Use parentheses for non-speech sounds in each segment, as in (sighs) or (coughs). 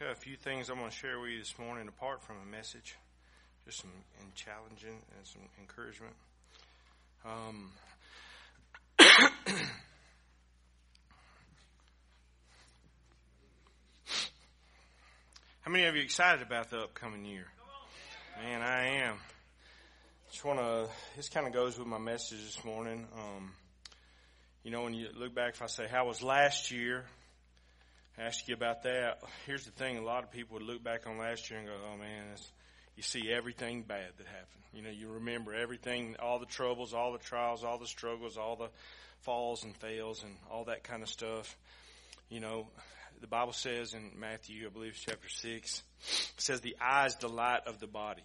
A few things I'm going to share with you this morning apart from a message, just some and challenging and some encouragement. Um, (coughs) How many of you excited about the upcoming year? Man, I am. Just want to. This kind of goes with my message this morning. Um, you know, when you look back, if I say, "How was last year?" Ask you about that. Here's the thing: a lot of people would look back on last year and go, "Oh man, you see everything bad that happened. You know, you remember everything, all the troubles, all the trials, all the struggles, all the falls and fails, and all that kind of stuff. You know, the Bible says in Matthew, I believe, chapter six, says the eye is the light of the body,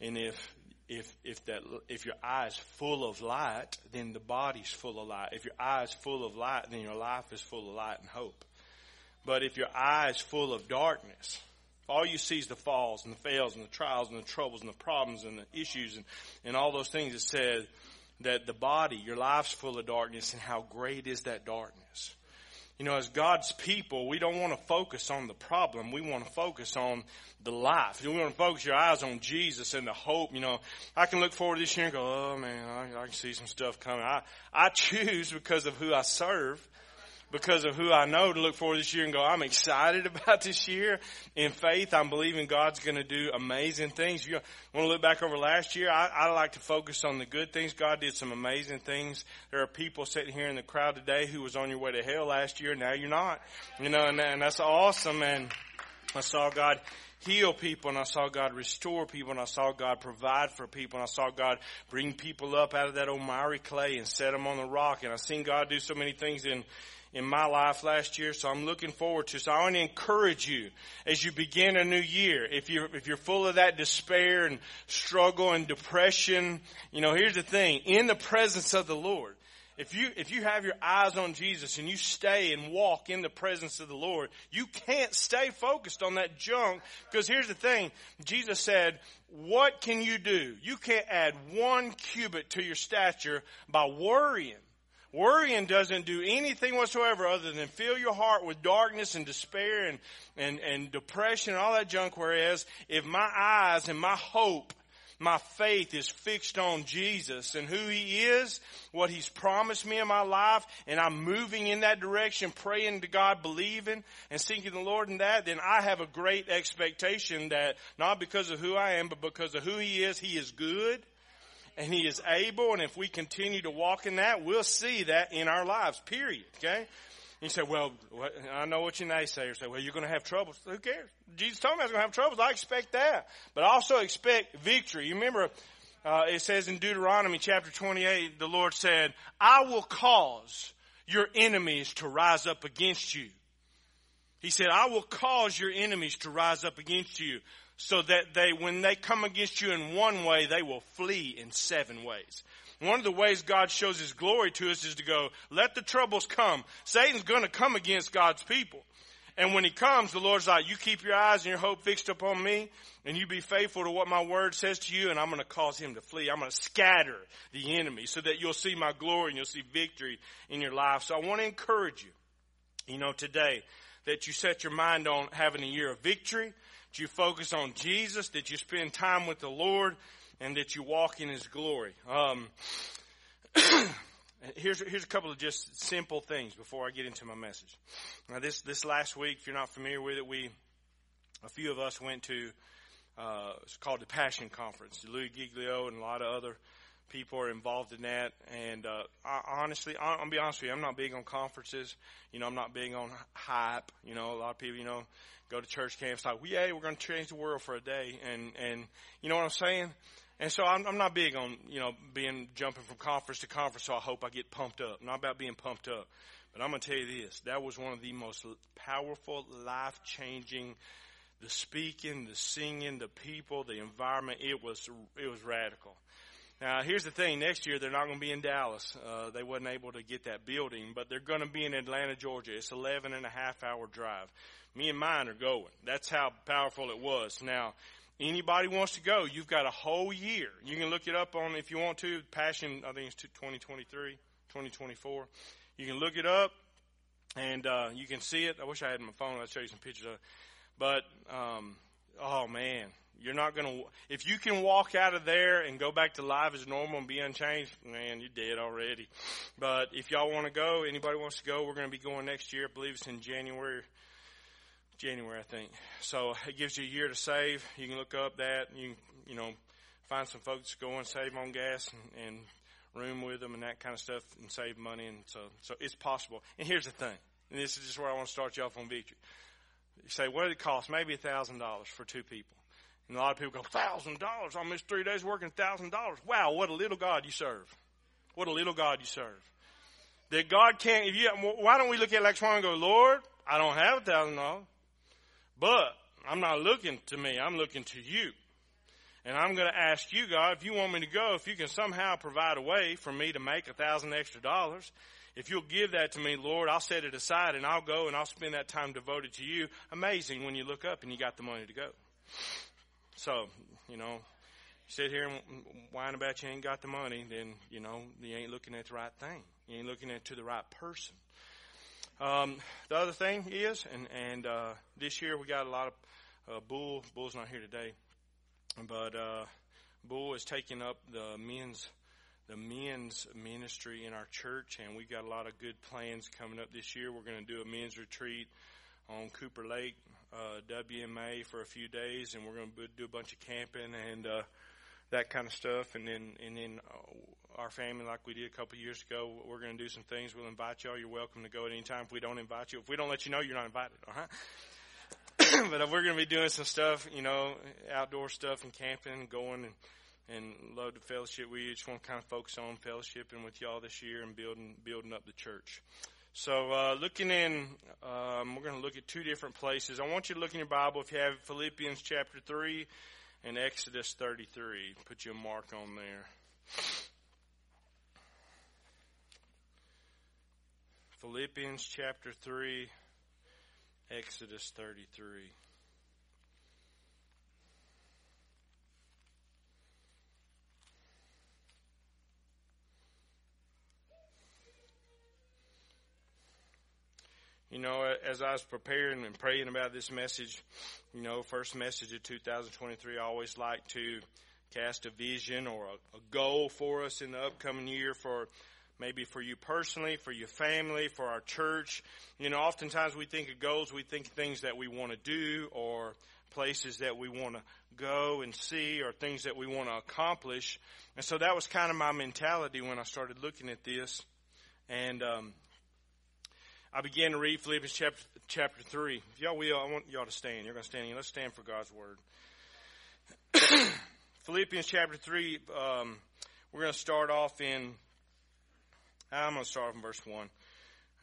and if if if that if your eye is full of light, then the body's full of light. If your eye is full of light, then your life is full of light and hope. But if your eye is full of darkness, if all you see is the falls and the fails and the trials and the troubles and the problems and the issues and, and all those things. It said that the body, your life's full of darkness and how great is that darkness. You know, as God's people, we don't want to focus on the problem. We want to focus on the life. We want to focus your eyes on Jesus and the hope. You know, I can look forward this year and go, oh man, I, I can see some stuff coming. I, I (laughs) choose because of who I serve because of who I know to look forward this year and go, I'm excited (laughs) about this year. In faith, I'm believing God's going to do amazing things. You want to look back over last year? I, I like to focus on the good things. God did some amazing things. There are people sitting here in the crowd today who was on your way to hell last year. Now you're not. You know, and, and that's awesome. And I saw God heal people and I saw God restore people and I saw God provide for people and I saw God bring people up out of that old miry clay and set them on the rock and I've seen God do so many things in in my life last year, so I'm looking forward to. So I want to encourage you as you begin a new year. If you're if you're full of that despair and struggle and depression, you know, here's the thing: in the presence of the Lord, if you if you have your eyes on Jesus and you stay and walk in the presence of the Lord, you can't stay focused on that junk because here's the thing: Jesus said, "What can you do? You can't add one cubit to your stature by worrying." Worrying doesn't do anything whatsoever other than fill your heart with darkness and despair and, and, and depression and all that junk. Whereas if my eyes and my hope, my faith is fixed on Jesus and who He is, what He's promised me in my life, and I'm moving in that direction, praying to God, believing and seeking the Lord in that, then I have a great expectation that not because of who I am, but because of who He is, He is good and He is able. And if we continue to walk in that, we'll see that in our lives, period. Okay? You say, well, I know what you naysayers say. Well, you're going to have troubles. Who cares? Jesus told me I was going to have troubles. I expect that. But I also expect victory. You remember, uh, it says in Deuteronomy chapter 28, the Lord said, I will cause your enemies to rise up against you. He said, I will cause your enemies to rise up against you so that they, when they come against you in one way, they will flee in seven ways. One of the ways God shows His glory to us is to go, let the troubles come. Satan's gonna come against God's people. And when he comes, the Lord's like, you keep your eyes and your hope fixed upon me, and you be faithful to what my word says to you, and I'm gonna cause him to flee. I'm gonna scatter the enemy so that you'll see my glory and you'll see victory in your life. So I want to encourage you, you know, today, that you set your mind on having a year of victory, that you focus on Jesus, that you spend time with the Lord, and that you walk in His glory. Um, (clears throat) here's here's a couple of just simple things before I get into my message. Now, this this last week, if you're not familiar with it, we a few of us went to uh, it's called the Passion Conference. Louis Giglio and a lot of other people are involved in that. And uh, I, honestly, I, I'll be honest with you, I'm not big on conferences. You know, I'm not big on hype. You know, a lot of people, you know, go to church camps like, yeah, we're going to change the world for a day. And, and you know what I'm saying? And so I'm, I'm not big on, you know, being jumping from conference to conference. So I hope I get pumped up. Not about being pumped up. But I'm going to tell you this. That was one of the most powerful, life changing, the speaking, the singing, the people, the environment. It was, it was radical. Now, here's the thing. Next year, they're not going to be in Dallas. Uh, they wasn't able to get that building, but they're going to be in Atlanta, Georgia. It's 11 and a half hour drive. Me and mine are going. That's how powerful it was. Now, anybody wants to go, you've got a whole year. You can look it up on, if you want to, Passion, I think it's 2023, 2024. You can look it up. and uh, you can see it. I wish I had my phone. I'd show you some pictures of it. But um, oh man, you're not gonna. If you can walk out of there and go back to life as normal and be unchanged, man, you're dead already. But if y'all want to go, anybody wants to go, we're going to be going next year. I believe it's in January. January, I think. So it gives you a year to save. You can look up that. You can you know find some folks go and save on gas and, and room with them and that kind of stuff and save money. And so, so it's possible. And here's the thing. And this is just where I want to start you off on victory. You say, what did it cost? Maybe a thousand dollars for two people. And a lot of people go, thousand dollars? I missed three days working thousand dollars. Wow, what a little God you serve. What a little God you serve. That God can't, if you, why don't we look at Swan and go, Lord, I don't have a thousand dollars, but I'm not looking to me. I'm looking to you. And I'm going to ask you, God, if you want me to go, if you can somehow provide a way for me to make a thousand extra dollars, if you'll give that to me, Lord, I'll set it aside and I'll go and I'll spend that time devoted to you. Amazing when you look up and you got the money to go. So, you know, sit here and whine about you ain't got the money, then, you know, you ain't looking at the right thing. You ain't looking at to the right person. Um, the other thing is, and, and, uh, this year we got a lot of, uh, Bull, Bull's not here today, but uh, Bull is taking up the men's the men's ministry in our church, and we've got a lot of good plans coming up this year. We're going to do a men's retreat on Cooper Lake, uh, WMA, for a few days, and we're going to do a bunch of camping and uh, that kind of stuff. And then, and then uh, our family, like we did a couple of years ago, we're going to do some things. We'll invite y'all. You're welcome to go at any time. If we don't invite you, if we don't let you know, you're not invited. All right. (coughs) but if we're going to be doing some stuff, you know, outdoor stuff and camping and going and, and love the fellowship, we just want to kind of focus on fellowshipping with y'all this year and building, building up the church. So, uh, looking in, um, we're going to look at two different places. I want you to look in your Bible if you have Philippians chapter 3 and Exodus 33. Put your mark on there. Philippians chapter 3 Exodus 33. You know, as I was preparing and praying about this message, you know, first message of 2023, I always like to cast a vision or a, a goal for us in the upcoming year for maybe for you personally, for your family, for our church. You know, oftentimes we think of goals, we think of things that we want to do or places that we want to go and see or things that we want to accomplish. And so that was kind of my mentality when I started looking at this. And, um, I began to read Philippians chapter, chapter 3. If y'all will, I want y'all to stand. You're going to stand. Let's stand for God's word. (coughs) Philippians chapter 3, um, we're going to start off in I'm going to start from verse 1.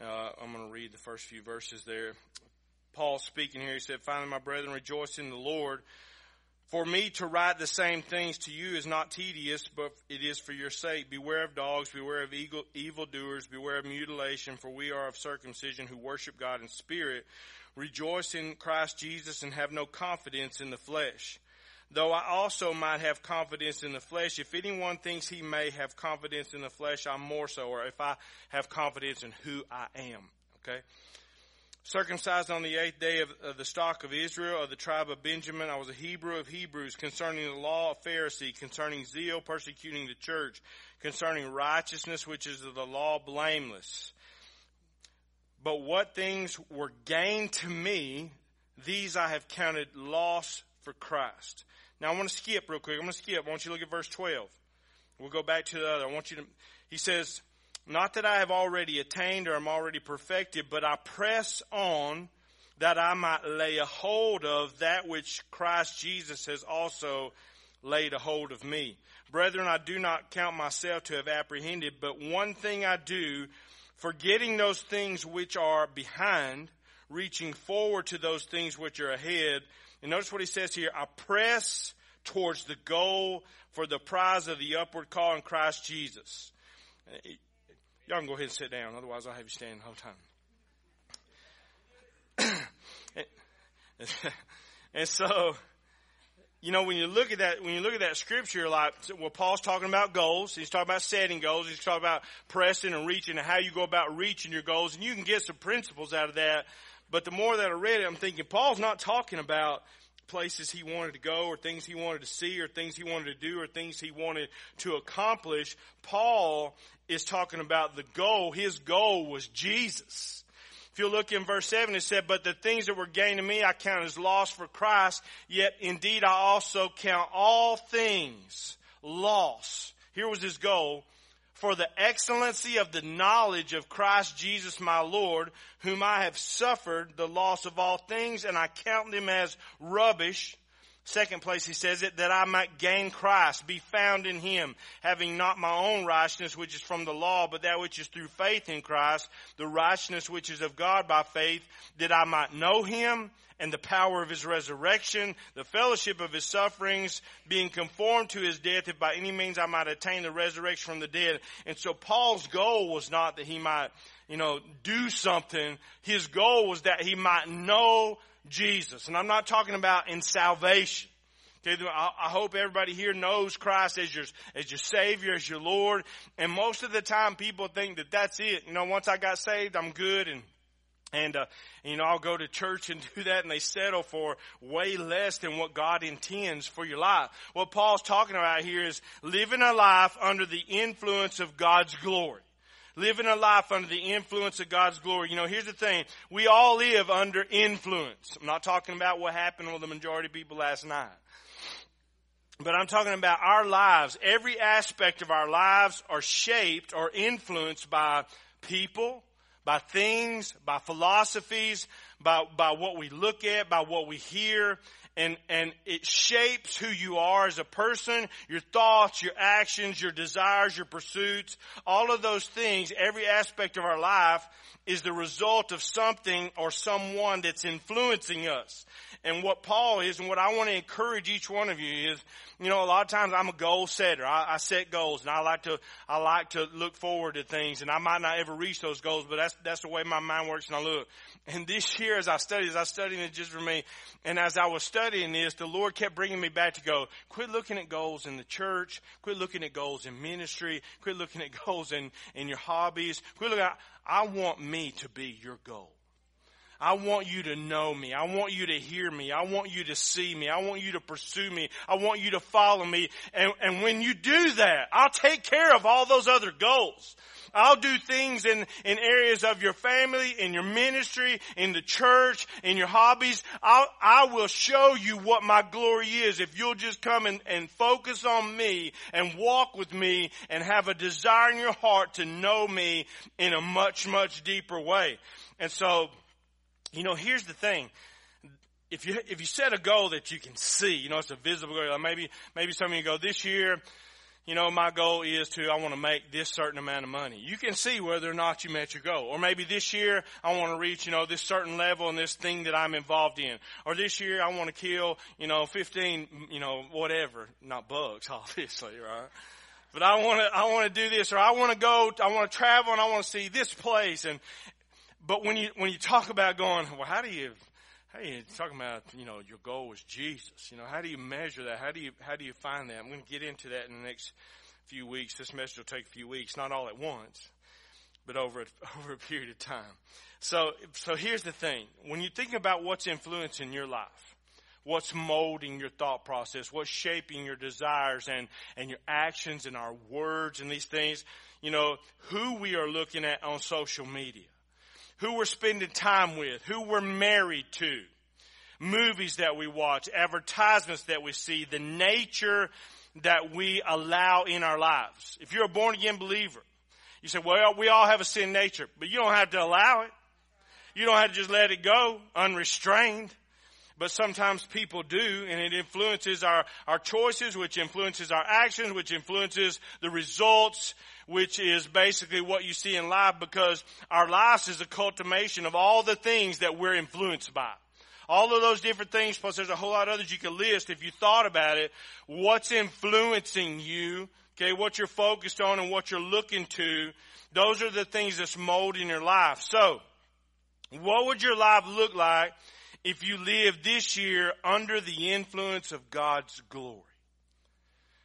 Uh, I'm going to read the first few verses there. Paul speaking here, he said, Finally, my brethren, rejoice in the Lord. For me to write the same things to you is not tedious, but it is for your sake. Beware of dogs, beware of evil, evildoers, beware of mutilation, for we are of circumcision who worship God in spirit. Rejoice in Christ Jesus and have no confidence in the flesh Though I also might have confidence in the flesh, if anyone thinks he may have confidence in the flesh, I'm more so, or if I have confidence in who I am. Okay? Circumcised on the eighth day of, of, the stock of Israel, of the tribe of Benjamin, I was a Hebrew of Hebrews, concerning the law of Pharisee, concerning zeal, persecuting the church, concerning righteousness, which is of the law, blameless. But what things were gained to me, these I have counted loss for Christ. Now I want to skip real quick. I'm going to skip. I want you to look at verse 12. We'll go back to the other. I want you to, he says, not that I have already attained or am already perfected, but I press on that I might lay a hold of that which Christ Jesus has also laid a hold of me. Brethren, I do not count myself to have apprehended, but one thing I do, forgetting those things which are behind, reaching forward to those things which are ahead, and notice what he says here, I press towards the goal for the prize of the upward call in Christ Jesus. Y'all can go ahead and sit down, otherwise I'll have you stand the whole time. (coughs) and so, you know, when you look at that, when you look at that scripture, like, well, Paul's talking about goals. He's talking about setting goals. He's talking about pressing and reaching and how you go about reaching your goals. And you can get some principles out of that. But the more that I read it, I'm thinking Paul's not talking about places he wanted to go or things he wanted to see or things he wanted to do or things he wanted to accomplish. Paul is talking about the goal. His goal was Jesus. If you look in verse 7, it said, But the things that were gained to me I count as loss for Christ, yet indeed I also count all things loss. Here was his goal. For the excellency of the knowledge of Christ Jesus my Lord, whom I have suffered the loss of all things, and I count them as rubbish Second place, he says it, that I might gain Christ, be found in him, having not my own righteousness, which is from the law, but that which is through faith in Christ, the righteousness which is of God by faith, that I might know him and the power of his resurrection, the fellowship of his sufferings, being conformed to his death, if by any means I might attain the resurrection from the dead. And so Paul's goal was not that he might, you know, do something. His goal was that he might know Jesus. And I'm not talking about in salvation. Okay, I hope everybody here knows Christ as your, as your Savior, as your Lord. And most of the time people think that that's it. You know, once I got saved, I'm good and and, uh, you know, I'll go to church and (laughs) do that and they settle for way less than what God intends for your life. What Paul's talking about here is living a life under the influence of God's glory living a life under the influence of God's glory. You know, here's the thing. We all live under influence. I'm not talking about what happened with the majority of people last night. But I'm talking about our lives. Every aspect of our lives are shaped or influenced by people, by things, by philosophies, by, by what we look at, by what we hear, and, and it shapes who you are as a person, your thoughts, your actions, your desires, your pursuits, all of those things, every aspect of our life is the result of something or someone that's influencing us. And what Paul is and what I want to encourage each one of you is, you know, a lot of times I'm a goal setter. I, I set goals and I like to, I like to look forward to things and I might not ever reach those goals, but that's, that's the way my mind works and I look. And this year as I studied, as I studied it just for me, and as I was studying this, the Lord kept bringing me back to go, quit looking at goals in the church, quit looking at goals in ministry, quit looking at (laughs) goals in, in your hobbies, quit looking at, I want me to be your goal. I want you to know me. I want you to hear me. I want you to see me. I want you to pursue me. I want you to follow me. And, and when you do that, I'll take care of all those other goals. I'll do things in, in areas of your family, in your ministry, in the church, in your hobbies. I'll, I will show you what my glory is if you'll just come and, and focus on me and walk with me and have a desire in your heart to know me in a much, much deeper way. And so, you know, here's the thing if you if you set a goal that you can see, you know, it's a visible goal. Maybe maybe some of you go this year you know, my goal is to, I want to make this certain amount of money. You can see whether or not you met your goal. Or maybe this year, I want to reach, you know, this certain level in this thing that I'm involved in. Or this year, I want to kill, you know, 15, you know, whatever. Not bugs, (laughs) obviously, right? But I want to, I want to do this, or I want to go, I want to travel and I want to see this place. And, but when you, when you talk about going, well, how do you, Hey, talking about, you know, your goal is Jesus. You know, how do you measure that? How do you, how do you find that? I'm going to get into that in the next few weeks. This message will take a few weeks, not all at once, but over, a, (laughs) over a period of time. So, so here's the thing. When you think about what's influencing your life, what's molding your thought process, what's shaping your desires and, and your actions and our words and these things, you know, who we are looking at on social media who we're spending time with, who we're married to, movies that we watch, advertisements that we see, the nature that we allow in our lives. If you're a born again believer, you say, well, we all have a sin nature, but you don't have to allow it. You don't have to just let it go unrestrained. But sometimes people do, and it influences our, our choices, which influences our actions, which influences the results, which is basically what you see in life because our lives is a cultivation of all the things that we're influenced by. All of those different things, plus there's a whole lot of others you could list if you thought about it. What's influencing you, okay, what you're focused on and what you're looking to, those are the things that's molding your life. So, what would your life look like if you lived this year under the influence of God's glory?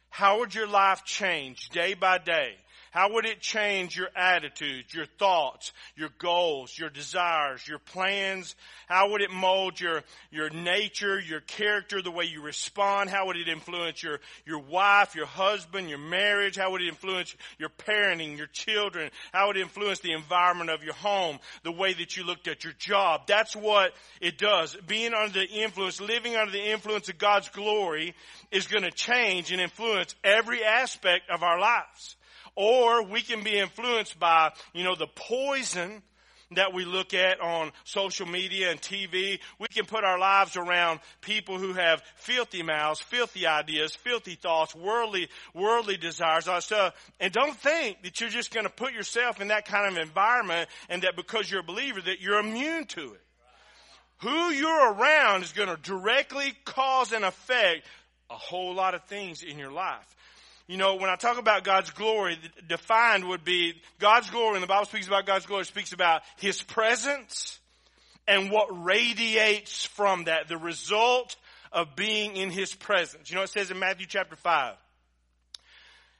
How would your life change day by day? How would it change your attitudes, your thoughts, your goals, your desires, your plans? How would it mold your, your nature, your character, the way you respond? How would it influence your, your wife, your husband, your marriage? How would it influence your parenting, your children? How would it influence the environment of your home, the way that you looked at your job? That's what it does. Being under the influence, living under the influence of God's glory is going to change and influence every aspect of our lives. Or we can be influenced by, you know, the poison that we look at on social media and TV. We can put our lives around people who have filthy mouths, filthy ideas, filthy thoughts, worldly, worldly desires, uh, all that stuff. And don't think that you're just going to put yourself in that kind of environment and that because you're a believer that you're immune to it. Who you're around is going to directly cause and affect a whole lot of things in your life. You know, when I talk about God's glory, defined would be God's glory, when the Bible speaks about God's glory, speaks about His presence and what radiates from that, the result of being in His presence. You know, it says in Matthew chapter 5,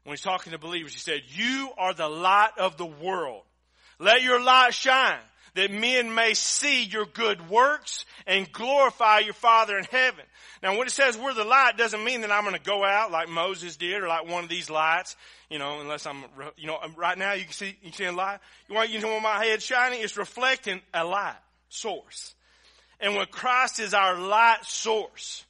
when He's talking to believers, He said, You are the light of the world. Let your light shine that men may see your good works and glorify your Father in heaven. Now when it says we're the light doesn't mean that I'm going to go out like Moses did or like one of these lights, you know, unless I'm, you know, right now you can see, you can see a light. You want, you know, my head shining, it's reflecting a light source. And when Christ is our light source,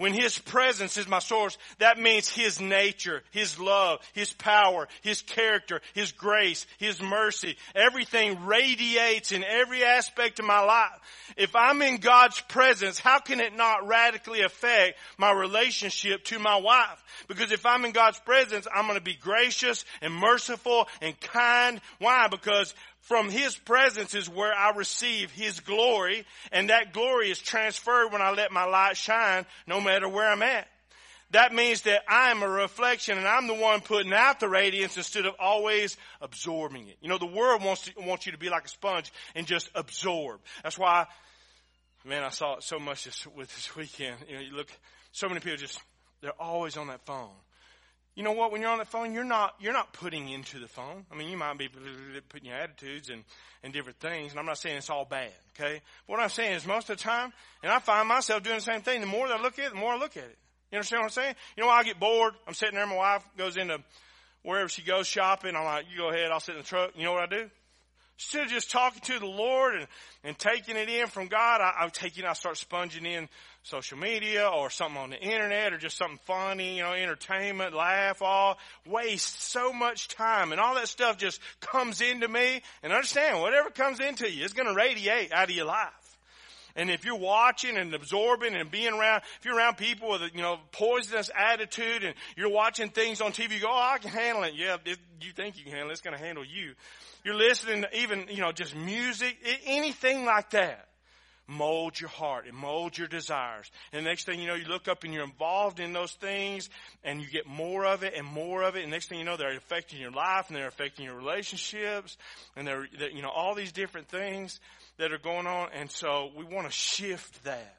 when His presence is my source, that means His nature, His love, His power, His character, His grace, His mercy. Everything radiates in every aspect of my life. If I'm in God's presence, how can it not radically affect my relationship to my wife? Because if I'm in God's presence, I'm going to be gracious and merciful and kind. Why? Because from His presence is where I receive His glory, and that glory is transferred when I let my light shine, no matter where I'm at. That means that I am a reflection and I'm the one putting out the radiance instead of always absorbing it. You know, the world wants to, wants you to be like a sponge and just absorb. That's why, man, I saw it so much this, with this weekend. You know, you look, so many people just, they're always on that phone. You know what? When you're on the phone, you're not, you're not putting into the phone. I mean, you might be putting your attitudes and, and different things. And I'm not saying it's all bad. Okay. But what I'm saying is most of the time, and I find myself doing the same thing. The more that I look at it, the more I look at it. You understand what I'm saying? You know, I get bored. I'm sitting there. My wife goes into wherever she goes shopping. I'm like, you go ahead. I'll sit in the truck. You know what I do? Instead of just talking to the Lord and, and taking it in from God, I, I take it, I start sponging in social media or something on the internet or just something funny, you know, entertainment, laugh, all, waste so much time and all that stuff just comes into me and understand whatever comes into you is going to radiate out of your life. And if you're watching and absorbing and being around, if you're around people with a, you know, poisonous attitude and you're watching things on TV, you go, oh, I can handle it. Yeah, you think you can handle it. It's going to handle you. You're listening to even, you know, just music, anything like that. Mold your heart and mold your desires. And the next thing you know, you look up and you're involved in those things and you get more of it and more of it. And next thing you know, they're affecting your life and they're affecting your relationships and they're, they're you know, all these different things that are going on. And so we want to shift that.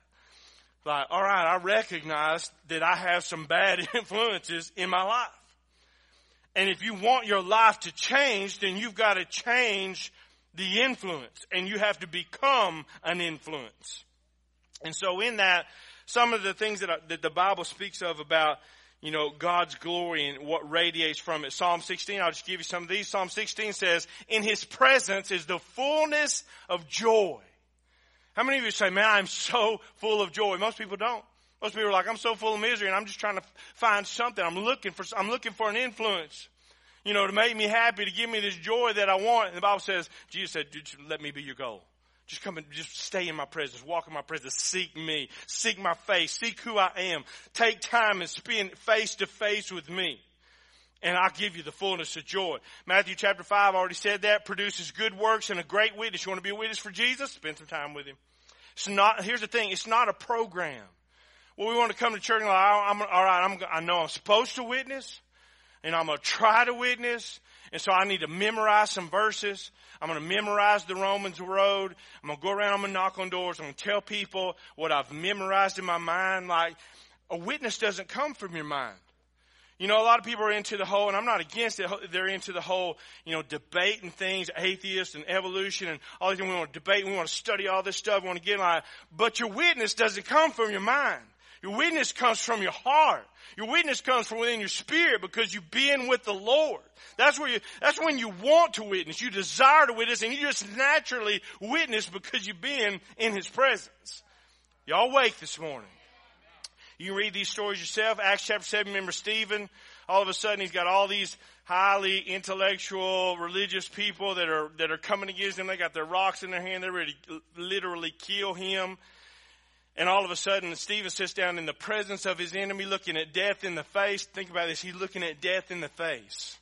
Like, all right, I recognize that I have some bad (laughs) influences in my life. And if you want your life to change, then you've got to change the influence and you have to become an influence. And so in that, some of the things that, I, that the Bible speaks of about, you know, God's glory and what radiates from it. Psalm 16, I'll just give you some of these. Psalm 16 says, in His presence is the fullness of joy. How many of you say, man, I'm so full of joy? Most people don't. Most people are like, I'm so full of misery and I'm just trying to find something. I'm looking for, I'm looking for an influence, you know, to make me happy, to give me this joy that I want. And the Bible says, Jesus said, let me be your goal. Just come and just stay in my presence, walk in my presence, seek me, seek my face, seek who I am. Take time and spend face to face with me. And I'll give you the fullness of joy. Matthew chapter 5 already said that, produces good works and a great witness. You want to be a witness for Jesus? Spend some time with him. It's not, here's the thing, it's not a program. Well, we want to come to church and like, I'm, all right, I'm, I know I'm supposed to witness. and I'm going to try to witness. And so I need to memorize some verses. I'm going to memorize the Romans road. I'm going to go around, I'm going to knock on doors. I'm going to tell people what I've memorized in my mind. Like, a witness doesn't come from your mind. You know, a lot of people are into the whole, and I'm not against it, they're into the whole, you know, debating things, atheists and evolution and all these things. We want to debate, we want to study all this stuff, we want to get in like, but your witness doesn't come from your mind. Your witness comes from your heart. Your witness comes from within your spirit because you've been with the Lord. That's where you, that's when you want to witness. You desire to witness and you just naturally witness because you've been in His presence. Y'all wake this morning. You read these stories yourself. Acts chapter 7, remember Stephen? All of a sudden he's got all these highly intellectual religious people that are, that are coming against him. They got their rocks in their hand. They're ready to literally kill him. And all of a sudden, Stephen sits down in the presence of his enemy, looking at death in the face. Think about this. He's looking at death in the face.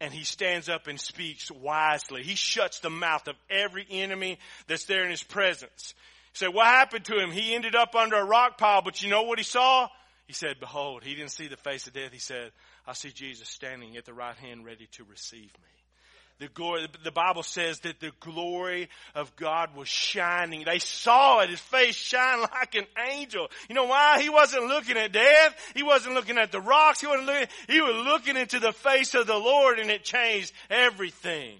And he stands up and speaks wisely. He shuts the mouth of every enemy that's there in his presence. You say, what happened to him? He ended up under a rock pile, but you know what he saw? He said, behold, he didn't see the face of death. He said, I see Jesus standing at the right hand ready to receive me the glory, the Bible says that the glory of God was shining. They saw it, his face shine like an angel. You know why? He wasn't looking at death. He wasn't looking at the rocks. He wasn't looking, he was looking into the face of the Lord and it changed everything.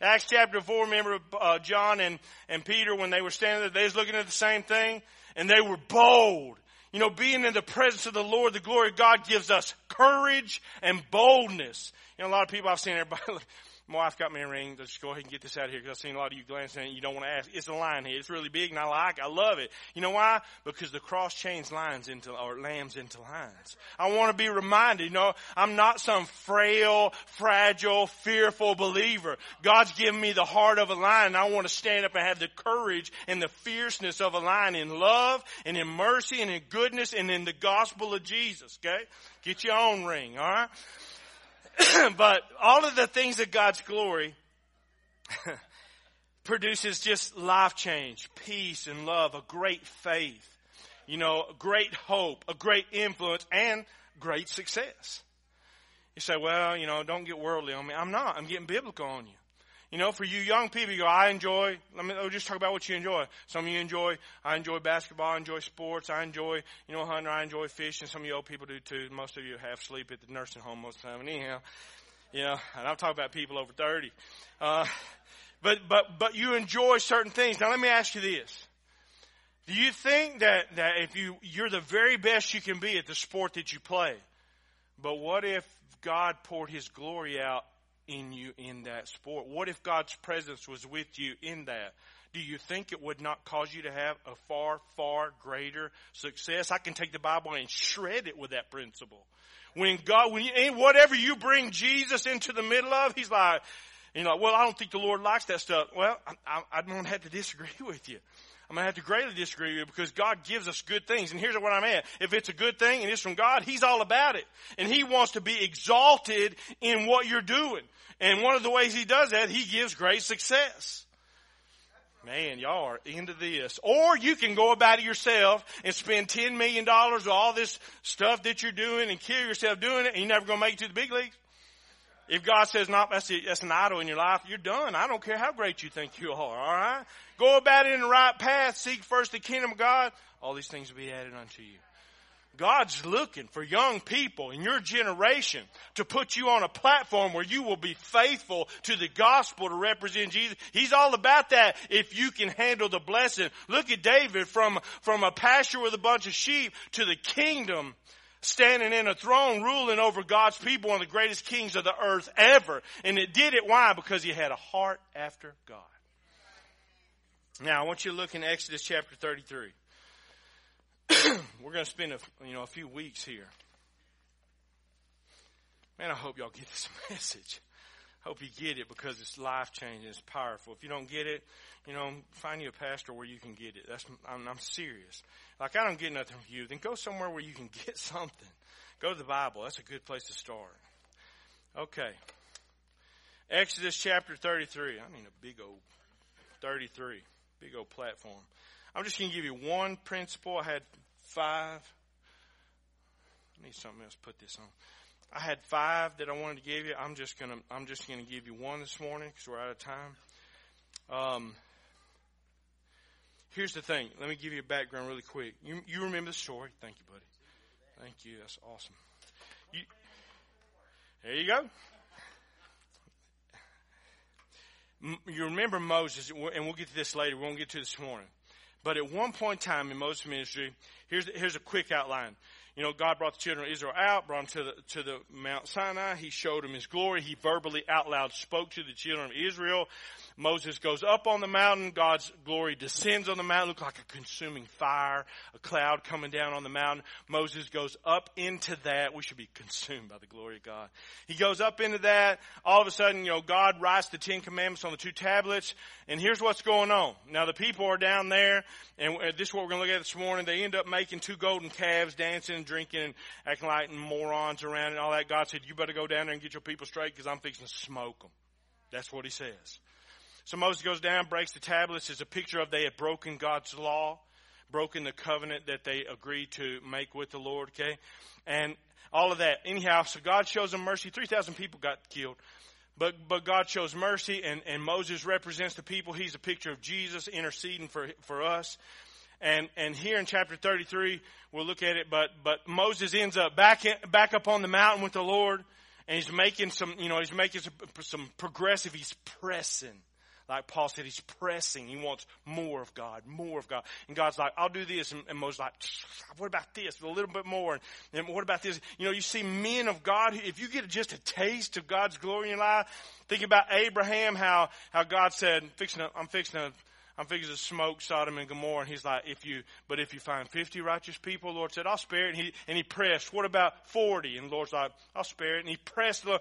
Acts chapter 4, remember uh, John and, and Peter when they were standing there, they was looking at the same thing and they were bold. You know, being in the presence of the Lord, the glory of God gives us courage and boldness. You know, a lot of people I've seen everybody (laughs) my wife got me a ring. Let's go ahead and get this out of here because I've seen a lot of you glancing it. You don't want to ask. It's a line here. It's really big and I like it. I love it. You know why? Because the cross chains lines into, or lambs into lines. I want to be reminded, you know, I'm not some frail, fragile, fearful believer. God's given me the heart of a lion and I want to stand up and have the courage and the fierceness of a lion in love and in mercy and in goodness and in the gospel of Jesus. Okay? Get your own ring, alright? (clears throat) but all of the things of God's glory (laughs) produces just life change, peace and love, a great faith, you know, a great hope, a great influence, and great success. You say, well, you know, don't get worldly on me. I'm not. I'm getting biblical on you. You know, for you young people, you go, I enjoy, let me just talk about what you enjoy. Some of you enjoy, I enjoy basketball, I enjoy sports, I enjoy, you know, hunting, I enjoy fishing. Some of you old people do too. Most of you have sleep at the nursing home most of the time. Anyhow, you know, and I'm talking about people over 30. Uh, but, but, but you enjoy certain things. Now let me ask you this. Do you think that, that if you, you're the very best you can be at the sport that you play, but what if God poured His glory out in you in that sport? What if God's presence was with you in that? Do you think it would not cause you to have a far, far greater success? I can take the Bible and shred it with that principle. When God, when you, whatever you bring Jesus into the middle of, He's like, you know, well, I don't think the Lord likes that stuff. Well, I, I, going to have to disagree (laughs) with you. I'm going to have to greatly disagree with you because God gives us good things. And here's what I'm at. If it's a good thing and it's from God, He's all about it. And He wants to be exalted in what you're doing. And one of the ways He does that, He gives great success. Man, y'all are into this. Or you can go about it yourself and spend $10 million on all this stuff that you're doing and kill yourself doing it and you're never going to make it to the big leagues. If God says, no, that's, that's an idol in your life, you're done. I don't care how great you think you are, alright? Go about it in the right path. Seek first the kingdom of God. All these things will be added unto you. God's looking for young people in your generation to put you on a platform where you will be faithful to the gospel to represent Jesus. He's all about that if you can handle the blessing. Look at David from, from a pasture with a bunch of sheep to the kingdom standing in a throne ruling over God's people, one of the greatest kings of the earth ever. And it did it. Why? Because he had a heart after God. Now, I want you to look in Exodus chapter 33. (clears throat) We're going to spend a, you know, a few weeks here. Man, I hope y'all get this (laughs) message. Hope you get it because it's life changing. It's powerful. If you don't get it, you know, find you a pastor where you can get it. That's I'm, I'm serious. Like I don't get nothing from you, then go somewhere where you can (laughs) get something. Go to the Bible. That's a good place to start. Okay. Exodus chapter 33. I mean a big old 33. Big old platform. I'm just going to give you one principle. I had five. I need something else to put this on. I had five that I wanted to give you. I'm just gonna I'm just gonna give you one this morning because we're out of time. Um, here's the thing. Let me give you a background really quick. You you remember the story? Thank you, buddy. Thank you. That's awesome. You, there you go. You remember Moses, and we'll get to this later. We won't get to this morning. But at one point in time in Moses' ministry, here's, here's a quick outline. You know, God brought the children of Israel out, brought them to the, to the Mount Sinai. He showed them his glory. He verbally out loud spoke to the children of Israel. Moses goes up on the mountain. God's glory descends on the mountain. Look like a consuming fire, a cloud coming down on the mountain. Moses goes up into that. We should be consumed by the glory of God. He goes up into that. All of a sudden, you know, God writes the Ten Commandments on the two tablets. And here's what's going on. Now the people are down there, and this is what we're going to look at this morning. They end up making two golden calves, dancing and drinking and acting like morons around and all that. God said, you better go down there and get your people straight because I'm fixing to smoke them. That's what he says. So Moses goes down, breaks the tablets. It's a picture of they had broken God's law, broken the covenant that they agreed to make with the Lord, okay? And all of that. Anyhow, so God shows them mercy. 3,000 people got killed. But, but God shows mercy and, and Moses represents the people. He's a picture of Jesus interceding for, for us. And, and here in chapter 33, we'll look at it, but, but Moses ends up back, in, back up on the mountain with the Lord and he's making some, you know, he's making some, some progressive, he's pressing like Paul said, he's pressing. He wants more of God, more of God. And God's like, I'll do this. And, and Moses like, what about this? A little bit more. And, and what about this? You know, you see men of God, if you get just a taste of God's glory in your life, think about Abraham, how, how God said, fixing to, I'm fixing to, I'm fixing to smoke Sodom and Gomorrah. And he's like, if you, but if you find 50 righteous people, Lord said, I'll spare it. And he, and he pressed, what about 40? And Lord's like, I'll spare it. And he pressed the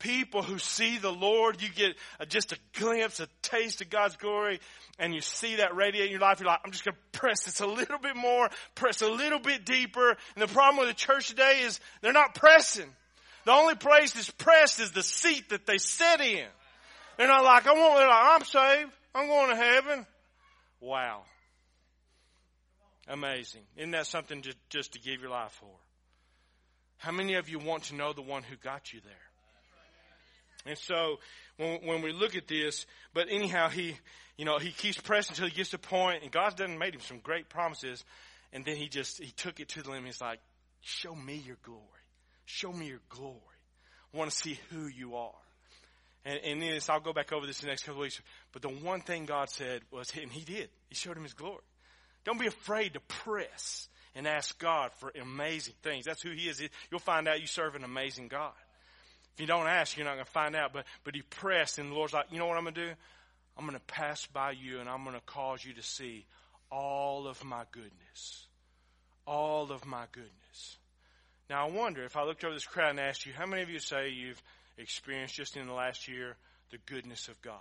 people who see the Lord, you get just a glimpse, a taste of God's glory, and you see that radiate in your life. You're like, I'm just going to press this a little bit more, press a little bit deeper. And the problem with the church today is they're not pressing. The only place that's pressed is the seat that they sit in. They're not like, I want, they're like, I'm saved. I'm going to heaven. Wow. Amazing. Isn't that something just, just to give your life for? How many of you want to know the one who got you there? And so when, when we look at this, but anyhow, he, you know, he keeps pressing until he gets to point, and God's done made him some great promises, and then he just, he took it to the limit. He's like, show me your glory. Show me your glory. I want to see who you are. And, and then I'll go back over this in the next couple of weeks. But the one thing God said was, and he did, he showed him his glory. Don't be afraid to press and ask God for amazing things. That's who he is. You'll find out you serve an amazing God. If you don't ask, you're not going to find out. But, but he pressed, and the Lord's like, you know what I'm going to do? I'm going to pass by you, and I'm going to cause you to see all of my goodness. All of my goodness. Now, I wonder if I looked over this crowd and asked you, how many of you say you've experienced just in the last year the goodness of God?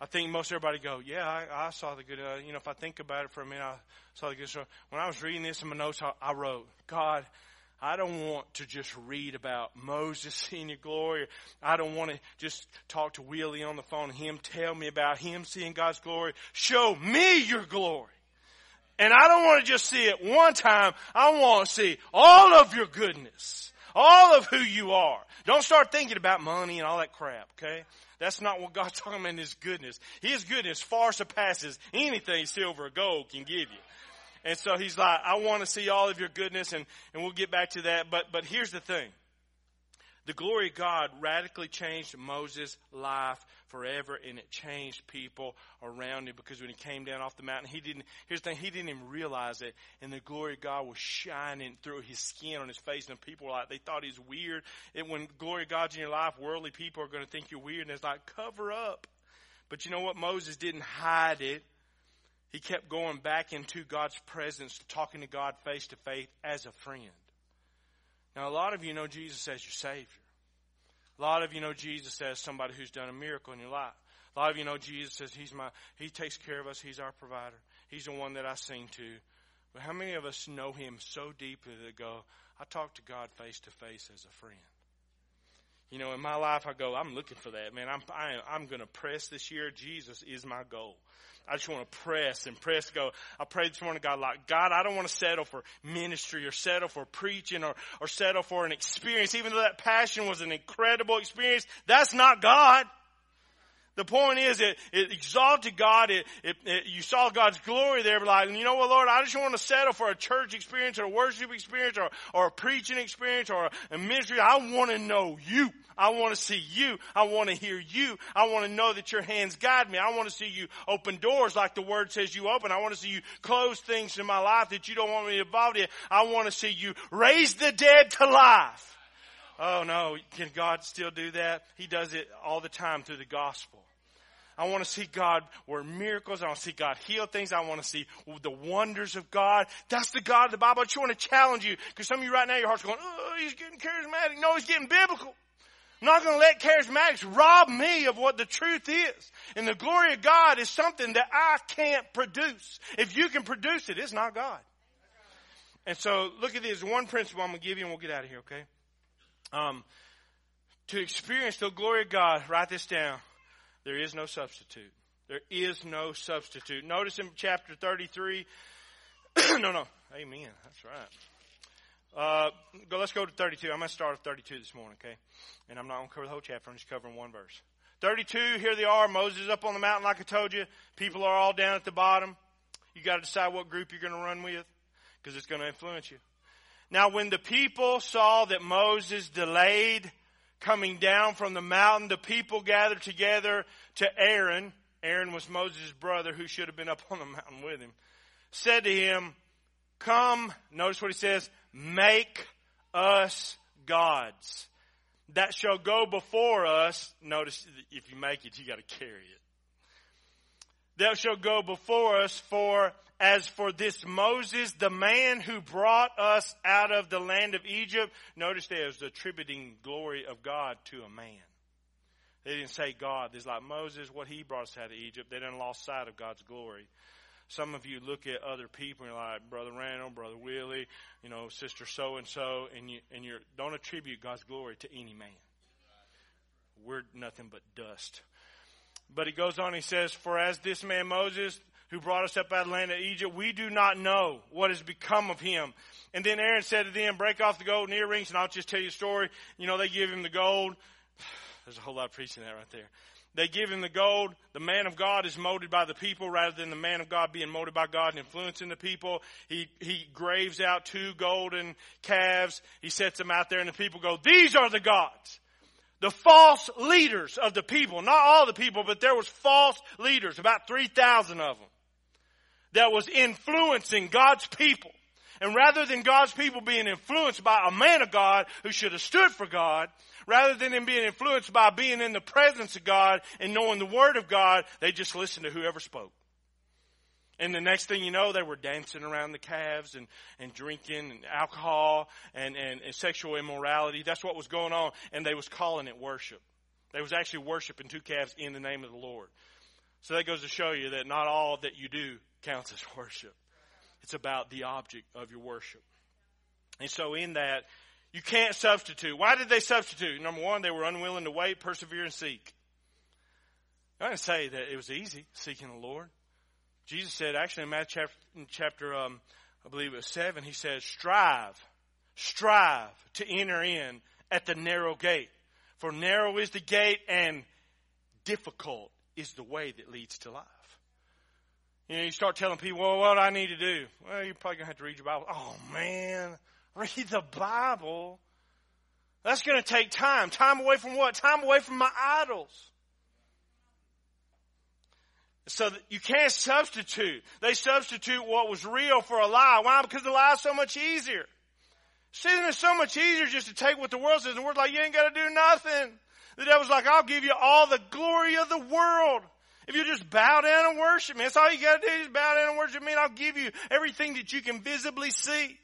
I think most everybody go, yeah, I, I saw the good. Uh, you know, if I think about it for a minute, I saw the good. So when I was reading this in my notes, I, I wrote, God, I don't want to just read about Moses (laughs) seeing your glory. I don't want to just talk to Willie on the phone and him tell me about him seeing God's glory. Show me your glory. And I don't want to just see it one time. I want to see all of your goodness. All of who you are. Don't start thinking about money and all that crap, okay? That's not what God's (laughs) talking about in His goodness. His goodness far surpasses anything silver or gold can give you. And so he's like, I want to see all of your goodness and, and we'll get back to that. But, but here's the thing. The glory of God radically changed Moses' life forever and it changed people around him because when he came down off the mountain, he didn't, here's the thing, he didn't even realize it. And the glory of God was shining through his skin on his face and people were like, they thought he's weird. And when glory of God's in your life, worldly people are going to think you're weird and it's like, cover up. But you know what? Moses didn't hide it. He kept going back into God's presence, talking to God face to face as a friend. Now, a lot of you know Jesus as your Savior. A lot of you know Jesus as somebody who's done a miracle in your life. A lot of you know Jesus as He's my, He takes care of us. He's our provider. He's the one that I sing to. But how many of us know Him so deeply that go, I talk to God face to face as a friend? You know, in my life, I go, I'm looking for that, man. I'm, I am, I'm going to press this year. Jesus is my goal. I just want to press and press go. I prayed this morning, God, like, God, I don't want to settle for ministry or settle for preaching or, or settle for an experience, even though that passion was an incredible experience. That's not God. The point is, it, it exalted God. It, it, it, you saw God's glory there. Like, you know what, Lord? I just want to settle for a church experience or a worship experience or, or a preaching experience or a ministry. I want to know you. I want to see you. I want to hear you. I want to know that your hands guide me. I want to see you open doors like the word says you open. I want to see you close things in my life that you don't want me involved in. I want to see you raise the dead to life. Oh no, can God still do that? He does it all the time through the gospel. I want to see God work miracles. I want to see God heal things. I want to see the wonders of God. That's the God of the Bible. I just want to challenge you because some of you right now, your heart's going, oh, he's getting charismatic. No, he's getting biblical. I'm not going to let charismatics rob me of what the truth is. And the glory of God is something that I can't produce. If you can produce it, it's not God. And so look at this. One principle I'm going to give you and we'll get out of here, okay? Um, to experience the glory of God, write this down. There is no substitute. There is no substitute. Notice in chapter 33. (clears throat) no, no. Amen. That's right. Uh, go, let's go to 32. I'm going to start at 32 this morning, okay? And I'm not going to cover the whole chapter. I'm just covering one verse. 32, here they are. Moses up on the mountain, like I told you. People are all down at the bottom. You got to decide what group you're going to run with because it's going to influence you. Now, when the people saw that Moses delayed coming down from the mountain, the people gathered together to Aaron. Aaron was Moses' brother who should have been up on the mountain with him. Said to him, Come, notice what he says, make us gods that shall go before us. Notice if you make it, you got to carry it. That shall go before us for as for this Moses, the man who brought us out of the land of Egypt, notice there's attributing glory of God to a man. They didn't say God. There's like Moses, what he brought us out of Egypt. They didn't lost sight of God's glory. Some of you look at other people and you're like Brother Randall, Brother Willie, you know, Sister so and so, and you and you don't attribute God's glory to any man. We're nothing but dust. But he goes on, he says, For as this man Moses, who brought us up out of the land of Egypt, we do not know what has become of him. And then Aaron said to them, break off the golden earrings, and I'll just tell you a story. You know, they give him the gold. (sighs) There's a whole lot of preaching that right there. They give him the gold. The man of God is molded by the people rather than the man of God being molded by God and influencing the people. He, he graves out two golden calves. He sets them out there and the people go, these are the gods the false leaders of the people, not all the people, but there was false leaders, about 3,000 of them that was influencing God's people. And rather than God's people being influenced by a man of God who should have stood for God, rather than them being influenced by being in the presence of God and knowing the Word of God, they just listened to whoever spoke. And the next thing you know, they were dancing around the calves and, and drinking and alcohol and, and, and sexual immorality. That's what was going on. And they was calling it worship. They was actually worshiping two calves in the name of the Lord. So that goes to show you that not all that you do counts as (laughs) worship. It's about the object of your worship. And so in that, you can't substitute. Why did they substitute? Number one, they were unwilling to wait, persevere, and seek. I didn't say that it was easy seeking the Lord. Jesus said, actually in Matthew chapter, in chapter um, I believe it was seven, he says, strive, strive to enter in at the narrow gate. For narrow is the gate and difficult is the way that leads to life. You know, you start telling people, well, what do I need to do? Well, you're probably going to have to read your Bible. Oh, man, (laughs) read the Bible. That's going to take time. Time away from what? Time away from my idols. So you can't substitute. They substitute what was real for a lie. Why? Because the lie is so much easier. See, it's so much easier just to take what the world says. The word's like, you ain't got to do nothing. The devil's like, I'll give you all the glory of the world. If you just bow down and worship me, that's all you gotta do, is bow down and worship me and I'll give you everything that you can visibly see.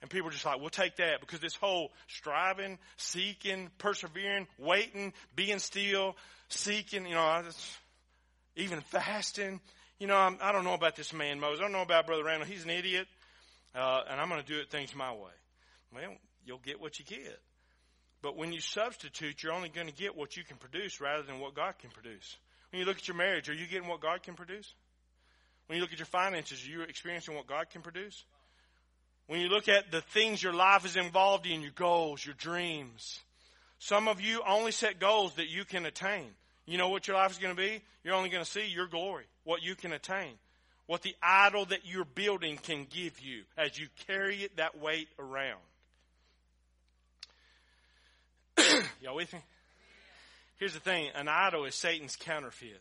And people are just like, we'll take that because this whole striving, seeking, persevering, waiting, being still, seeking, you know, even fasting. You know, I'm, I do not know about this man Moses. I don't know about Brother Randall. He's an idiot. Uh, and I'm going to do it things my way. Well, you'll get what you get. But when you substitute, you're only going to get what you can produce rather than what God can produce. When you look at your marriage, are you getting what God can produce? When you look at your finances, are you experiencing what God can produce? When you look at the things your life is involved in, your goals, your dreams, some of you only set goals that you can attain. You know what your life is going to be? You're only going to see your glory, what you can attain, what the idol that you're building can give you as you carry it that weight around. (clears throat) Y'all with me? Here's the thing an idol is Satan's counterfeit.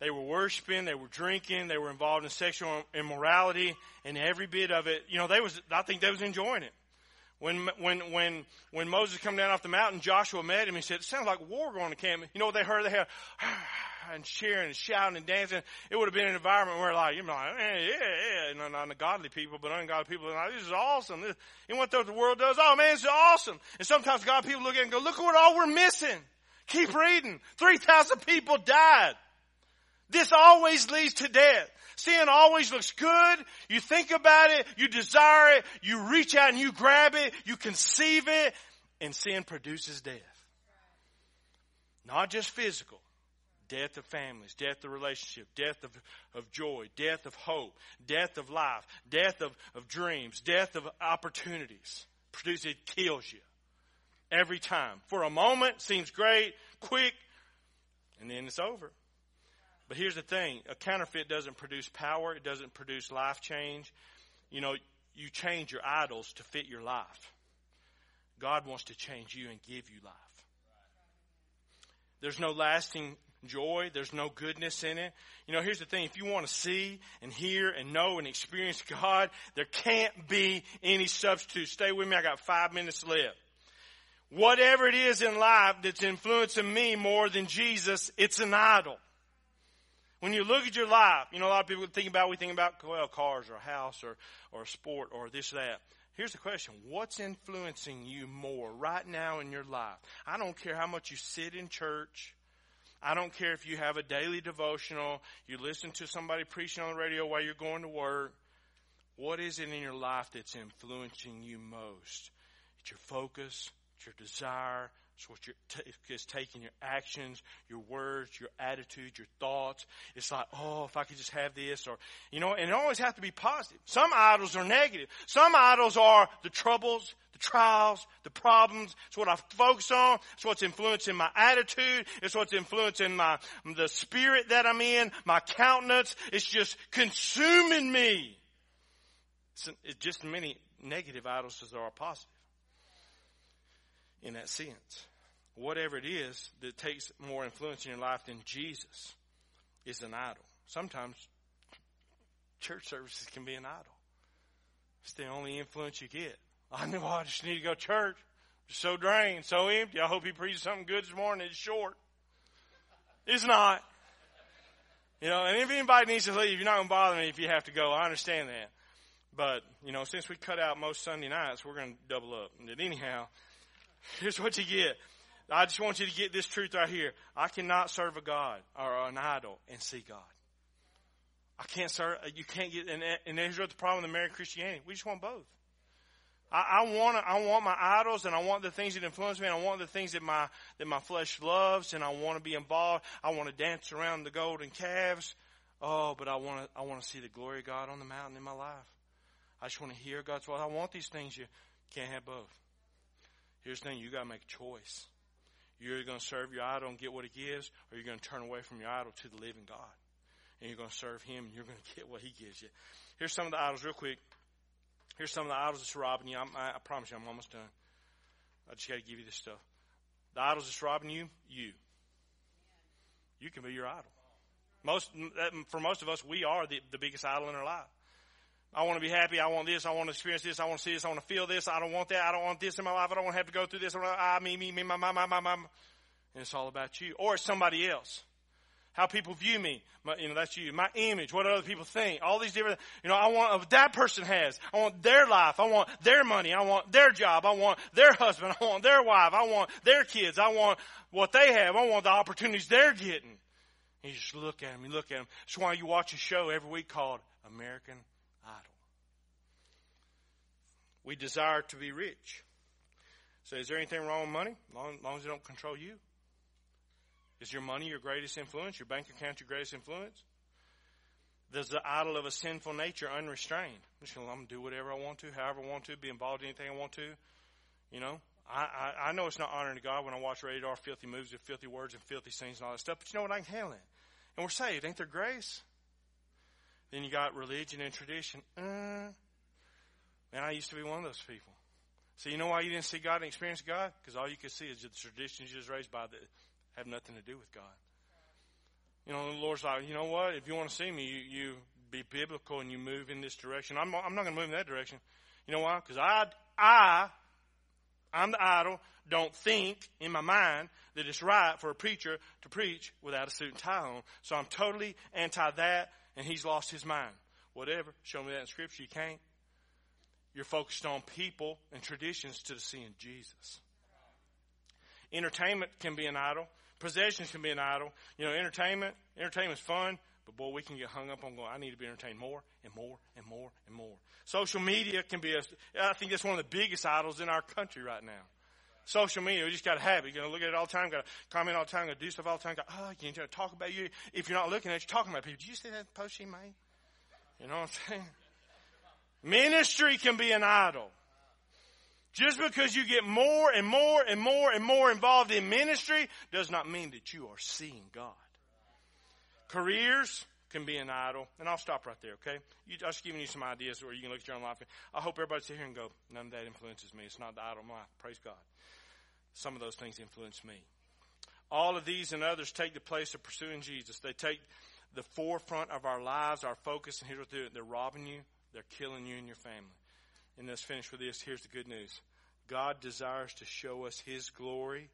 They were worshiping, they were drinking, they were involved in sexual immorality, and every bit of it, you know, they was, I think they was enjoying it. When, when, when, when Moses come down off the mountain, Joshua met him. He said, it sounds like war going to camp. You know what they heard? They had, (sighs) and cheering and shouting and dancing. It would have been an environment where like, you're like, eh, yeah, yeah, yeah. not the godly people, but ungodly people are like, this is awesome. This, and what the world does, oh man, this is awesome. And sometimes God people look at it and go, look at what all we're missing. Keep reading. 3,000 people died. This always leads to death. Sin always looks good. You think about it, you desire it, you reach out and you grab it, you conceive it, and sin produces death. Not just physical, death of families, death of relationship, death of, of joy, death of hope, death of life, death of, of dreams, death of opportunities. Produces, it kills you. Every time. For a moment, seems great, quick, and then it's over. But here's the thing a counterfeit doesn't produce power, it doesn't produce life change. You know, you change your idols to fit your life. God wants to change you and give you life. There's no lasting joy. There's no goodness in it. You know, here's the thing. If you want to see and hear and know and experience God, there can't be any substitute. Stay with me. I got five minutes left. Whatever it is in life that's influencing me more than Jesus, it's an idol. When you look at your life, you know, a lot of people think about, we think about, well, cars or a house or, or a sport or this or that. Here's the question. What's influencing you more right now in your life? I don't care how much you sit in church. I don't care if you have a daily devotional, you listen to somebody preaching on the radio while you're going to work. What is it in your life that's influencing you most? It's your focus, your desire, it's what you're t- it's taking your actions, your words, your attitude, your thoughts. It's like, oh, if I could just have this, or you know, and it always has to be positive. Some idols are negative. Some idols are the troubles, the trials, the problems. It's what I focus on. It's what's influencing my attitude. It's what's influencing my the spirit that I'm in, my countenance. It's just consuming me. It's, it's just many negative idols as there are positive in that sense. Whatever it is that takes more influence in your life than Jesus is an idol. Sometimes church services can be an idol. It's the only influence you get. (laughs) I know I just need to go to church. I'm so drained, so empty. I hope he preaches something good this morning. It's short. It's not. You know, and if anybody needs to leave, you're not going to bother me if you have to go. I understand that. But, you know, since we cut out most Sunday nights, we're going to double up. But anyhow, Here's what you get. I just want you to get this truth right here. I cannot serve a God or an idol and see God. I can't serve, you can't get, and, and here's what the problem with American Christianity. We just want both. I, I want, I want my idols and I want the things that influence me and I want the things that my, that my flesh loves and I want to be involved. I want to dance around the golden calves. Oh, but I want to, I want to see the glory of God on the mountain in my life. I just want to hear God's voice. I want these things. You can't have both. Here's the thing, you gotta make a choice. You're either gonna serve your idol and get what he gives, or you're gonna turn away from your idol to the living God. And you're gonna serve him and you're gonna (laughs) get what he gives you. Here's some of the idols real quick. Here's some of the idols that's robbing you. I, I promise you, I'm almost done. I just gotta give you this stuff. The idols that's robbing you, you. You can be your idol. Most, for most of us, we are the, the biggest idol in our life. I want to be happy. I want this. I want to experience this. I want to see this. I want to feel this. I don't want that. I don't want this in my life. I don't want to have to go through this. I me, me, me, my, my, my, my, my. And it's all about you. Or somebody else. How people view me. My, you know, that's you. My image. What other people think. All these different, you know, I want what that person has. I want their life. I want their money. I want their job. I want their husband. I want their wife. I want their kids. I want what they have. I want the opportunities they're getting. And you just look at them. You look at them. That's why you watch a show every week called American. We desire to be rich. So is there anything wrong with money? Long, long as it don't control you. Is your money your greatest influence? Your bank account your greatest influence? Does the idol of a sinful nature unrestrained? I'm just going to do whatever I want to, however I want to, be involved in anything I want to. You know, I, I, I know it's not honoring to God when I watch radar, filthy moves with filthy words and filthy scenes and all that stuff, but you know what? I can handle it. And we're saved. Ain't there grace? Then you got religion and tradition. Uh, man, I used to be one of those people. So you know why you didn't see God and experience God? Because all you could see is the traditions you was raised by that have nothing to do with God. You know, the Lord's like, you know what? If you want to see me, you, you be biblical and you move in this direction. I'm, I'm not going to move in that direction. You know why? Because I, I, I'm the idol, don't think in my mind that it's right for a preacher to preach without a suit and tie on. So I'm totally anti that, and he's lost his mind. Whatever. Show me that in Scripture. You can't. You're focused on people and traditions to the seeing Jesus. Entertainment can be an idol. Possessions can be an idol. You know, entertainment, entertainment's fun, but boy, we can get hung up on going, I need to be entertained more and more and more and more. Social media can be a, I think that's one of the biggest idols in our country right now. Social media, we just got to have it. You're to look at it all the time, got to comment all the time, got to do stuff all the time. Got, oh, you to talk about you. If you're not looking at it, you're talking about people. Did you see that post she made? You know what I'm saying? Ministry can be an idol. Just because you get more and more and more and more involved in ministry does not mean that you are seeing God. Careers can be an idol. And I'll stop right there, okay? You, I'm just giving you some ideas where you can look at your own life. I hope everybody's here and go, none of that influences me. It's not the idol of my life. Praise God. Some of those things influence me. All of these and others take the place of pursuing Jesus. They take the forefront of our lives, our focus, and here's what they're, doing. they're robbing you. They're killing you and your family. And let's finish with this. Here's the good news. God desires to show us His glory,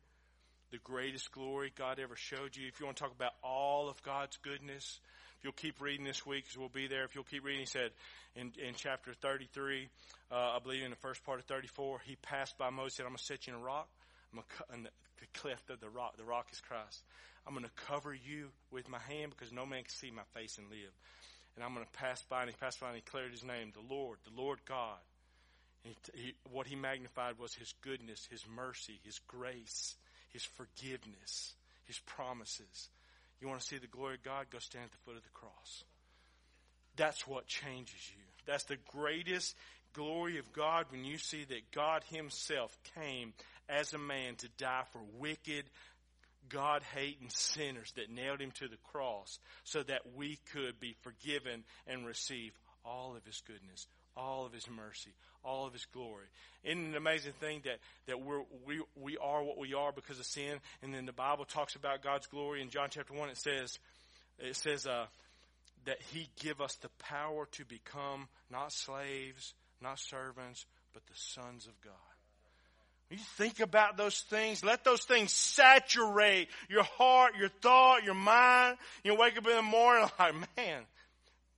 the greatest glory God ever showed you. If you want to talk about all of God's goodness, if you'll keep reading this week, because we'll be there. If you'll keep reading, he said in, in chapter 33, uh, I believe in the first part of 34, he passed by Moses said, I'm going to set you in a rock. I'm going to, in the, the cleft of the rock. The rock is Christ. I'm going to cover you with my hand because no man can see my face and live. And I'm going to pass by, and he passed by and he declared his name, the Lord, the Lord God. He, he, what he magnified was his goodness, his mercy, his grace, his forgiveness, his promises. You want to see the glory of God? Go stand at the foot of the cross. That's what changes you. That's the greatest glory of God when you see that God himself came as a man to die for wicked, God hating sinners that nailed him to the cross so that we could be forgiven and receive all of his goodness, all of his mercy, all of his glory. Isn't it an amazing thing that, that we're, we, we are what we are because of sin? And then the Bible talks about God's glory in John chapter 1. It says, it says, uh, that he give us the power to become not slaves, not servants, but the sons of God. You think about those things. Let those things saturate your heart, your thought, your mind. You wake up in the morning (laughs) like, man,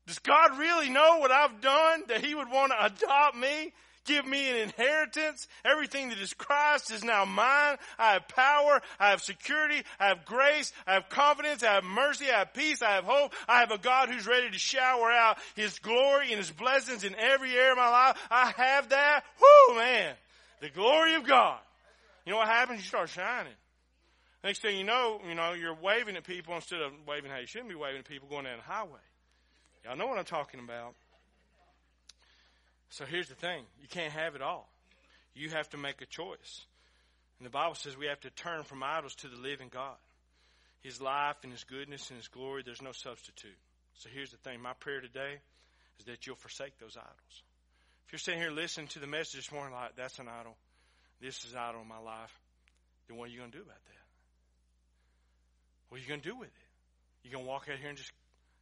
does God really know what I've done that He would want to adopt me? Give me an inheritance. Everything that is Christ is now mine. I have power. I have security. I have grace. I have confidence. I have mercy. I have peace. I have hope. I have a God who's ready to shower out His glory and His blessings in every area of my life. I have that. Whoo, man. The glory of God. You know what happens? You start shining. Next thing you know, you know, you're waving at people instead of waving how you shouldn't be waving at people going down the highway. Y'all know what I'm talking about. So here's the thing you can't have it all. You have to make a choice. And the Bible says we have to turn from idols to the living God. His life and His goodness and His glory, there's no substitute. So here's the thing my prayer today is that you'll forsake those idols. You're sitting here listening to the message this morning, like, that's an idol, this is idol in my life, then what are you going to do about that? What are you going to do with it? You're going to walk out here and just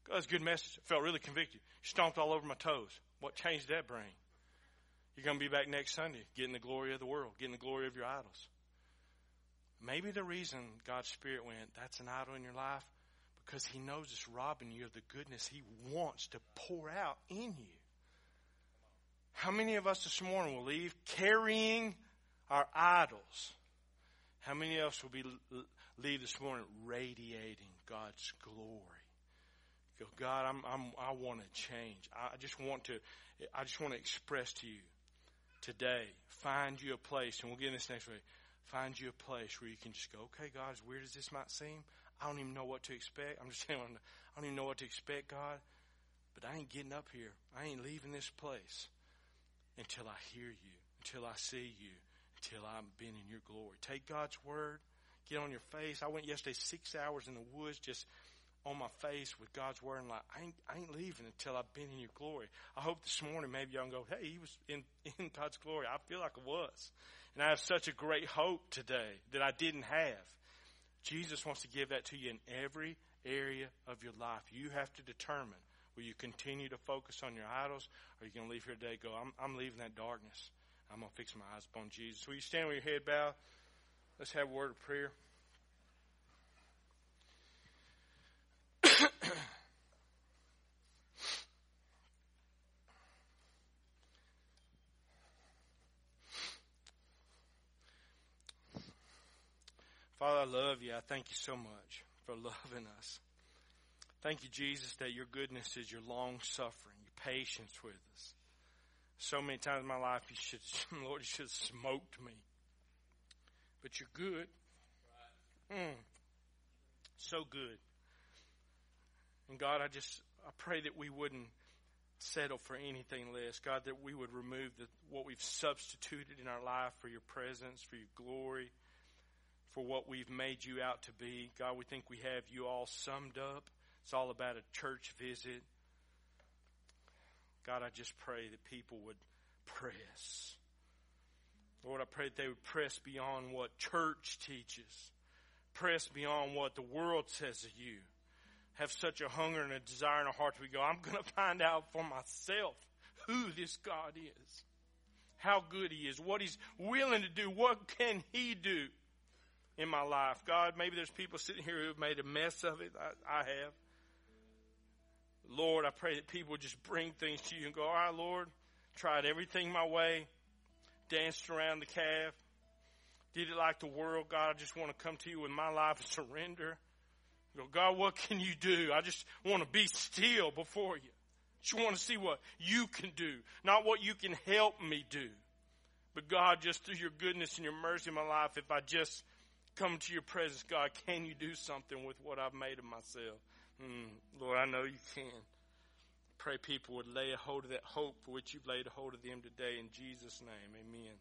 that was a good message. I felt really convicted. Stomped all over my toes. What changed that brain? You're going to be back next Sunday, getting the glory of the world, getting the glory of your idols. Maybe the reason God's Spirit went, that's an idol in your life, because He knows it's robbing you of the goodness He wants to pour out in you. How many of us this morning will leave carrying our idols? How many of us will be leave this morning radiating God's glory? go, God, I'm, I'm, I want to change. I just want to, I just want to express to you today, find you a place, and we'll get in this next week. Find you a place where you can just go, okay, God, as weird as this might seem, I don't even know what to expect. I'm just (laughs) saying, I don't even know what to expect, God, but I ain't getting up here. I ain't leaving this place until I hear you, until I see you, until I've been in your glory. Take God's word, get on your face. I went yesterday six hours in the woods just on my face with God's word and like, I ain't, I ain't leaving until I've been in your glory. I hope this morning maybe y'all can go, hey, he was in, (laughs) in God's glory. I feel like I was. And I have such a great hope today that I didn't have. Jesus wants to give that to you in every area of your life. You have to determine will you continue to focus on your idols or are you going to leave here today go, I'm, I'm leaving that darkness. I'm going to fix my eyes upon Jesus. Will you stand with your head bowed? Let's have a word of prayer. (coughs) Father, I love you. I thank you so much for loving us. Thank you, Jesus, that your goodness is your long suffering, your patience with us. So many times in my life, you should, (laughs) Lord, you should have smoked me. But you're good. Mm. So good. And God, I just, I pray that we wouldn't settle for anything less. God, that we would remove the, what we've substituted in our life for your presence, for your glory, for what we've made you out to be. God, we think we have you all summed up. It's all about a church visit. God, I just pray that people would press. Lord, I pray that they would press beyond what church teaches, press beyond what the world says of you. Have such a hunger and a desire in our heart to go, I'm going (laughs) to find out for myself who this God is, how good He is, what He's willing to do, what can He do in my life. God, maybe there's people sitting here who have made a mess of it. I, I have. Lord, I pray that people just bring things to you and go, all right, Lord, tried everything my way, danced around the calf, did it like the world. God, I just want to come to you with my life and surrender. Go, God, what can you do? I just want to be still before you. Just want to see what you can do, not what you can help me do. But God, just through your goodness and your mercy in my life, if I just come to your presence, God, can you do something with what I've made of myself? Mm, Lord, I know you can. Pray people would lay a hold of that hope for which you've laid a hold of them today. In Jesus' name, amen.